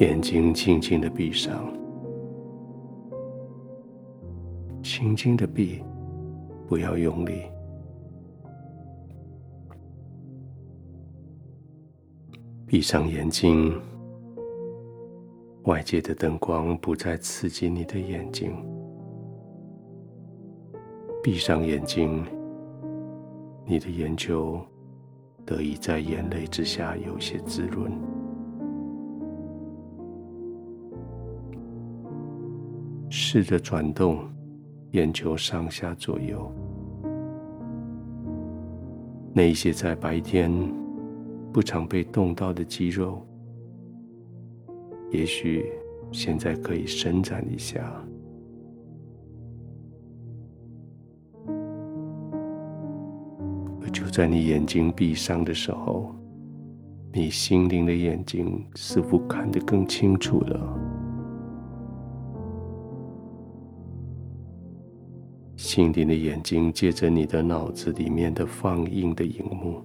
眼睛轻轻的闭上，轻轻的闭，不要用力。闭上眼睛，外界的灯光不再刺激你的眼睛。闭上眼睛，你的眼球得以在眼泪之下有些滋润。试着转动眼球上下左右，那些在白天不常被动到的肌肉，也许现在可以伸展一下。而就在你眼睛闭上的时候，你心灵的眼睛似乎看得更清楚了。心灵的眼睛借着你的脑子里面的放映的荧幕，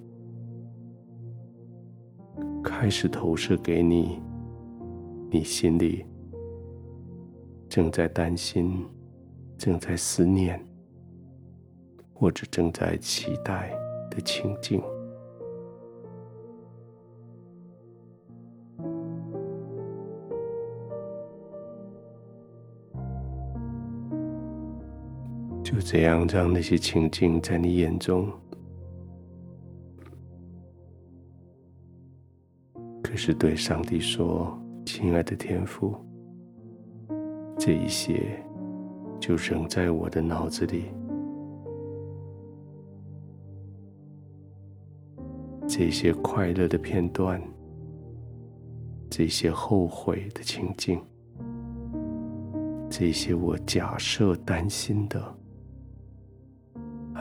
开始投射给你，你心里正在担心、正在思念，或者正在期待的情境。就这样，让那些情境在你眼中。可是对上帝说：“亲爱的天父，这一些就扔在我的脑子里，这些快乐的片段，这些后悔的情境，这些我假设担心的。”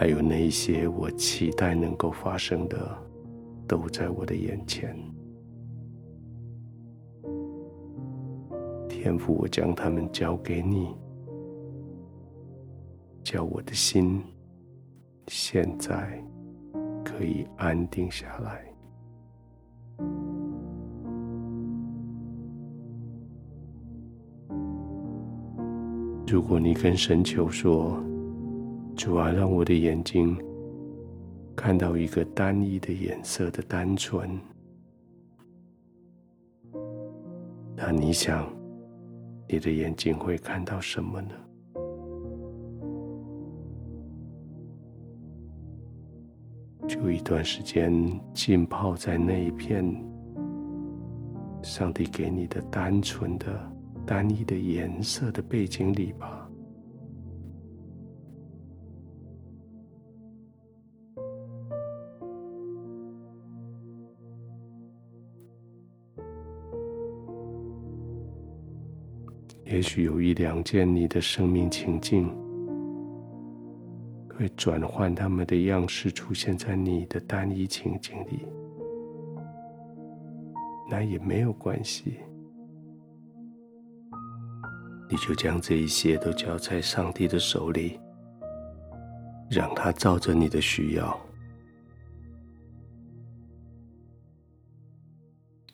还有那些我期待能够发生的，都在我的眼前。天父，我将他们交给你，叫我的心现在可以安定下来。如果你跟神求说，主啊，让我的眼睛看到一个单一的颜色的单纯。那你想，你的眼睛会看到什么呢？就一段时间浸泡在那一片上帝给你的单纯的、单一的颜色的背景里吧。也许有一两件你的生命情境，会转换他们的样式，出现在你的单一情境里，那也没有关系。你就将这一些都交在上帝的手里，让他照着你的需要。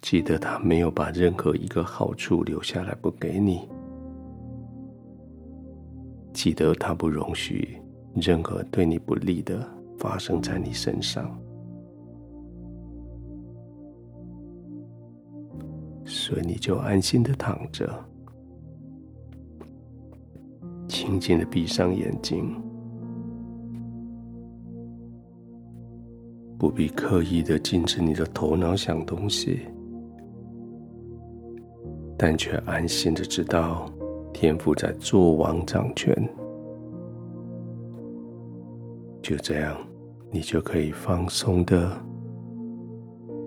记得他没有把任何一个好处留下来不给你。记得，他不容许任何对你不利的发生在你身上，所以你就安心的躺着，轻轻的闭上眼睛，不必刻意的禁止你的头脑想东西，但却安心的知道。天父在作王掌权，就这样，你就可以放松的、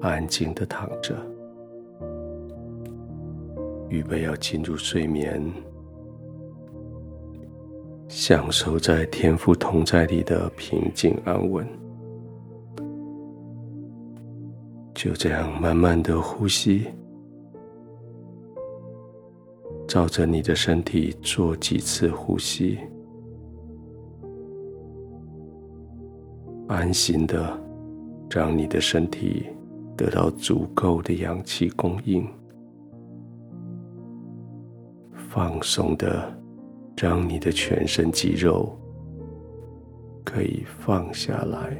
安静的躺着，预备要进入睡眠，享受在天父同在里的平静安稳。就这样，慢慢的呼吸。照着你的身体做几次呼吸，安心的让你的身体得到足够的氧气供应，放松的，让你的全身肌肉可以放下来，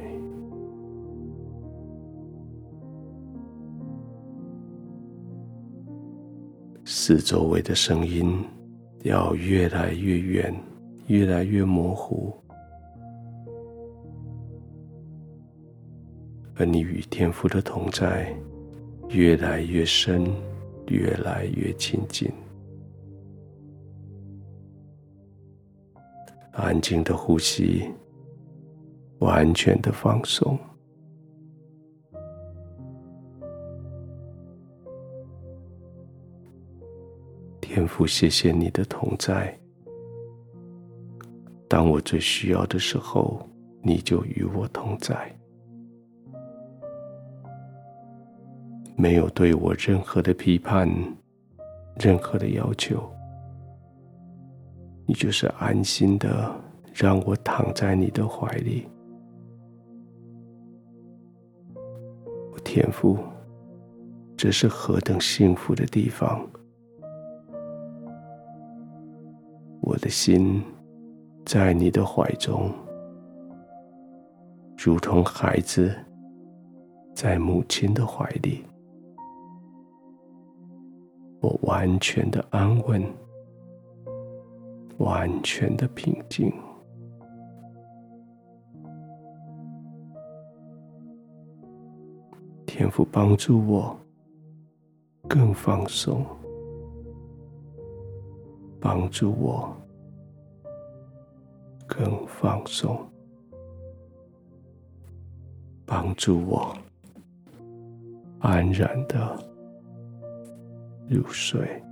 四周围的声音要越来越远，越来越模糊，而你与天父的同在越来越深，越来越亲近。安静的呼吸，完全的放松。天父，谢谢你的同在。当我最需要的时候，你就与我同在，没有对我任何的批判，任何的要求。你就是安心的，让我躺在你的怀里。我天父，这是何等幸福的地方！我的心在你的怀中，如同孩子在母亲的怀里，我完全的安稳。完全的平静，天父帮助我更放松，帮助我更放松，帮助我安然的入睡。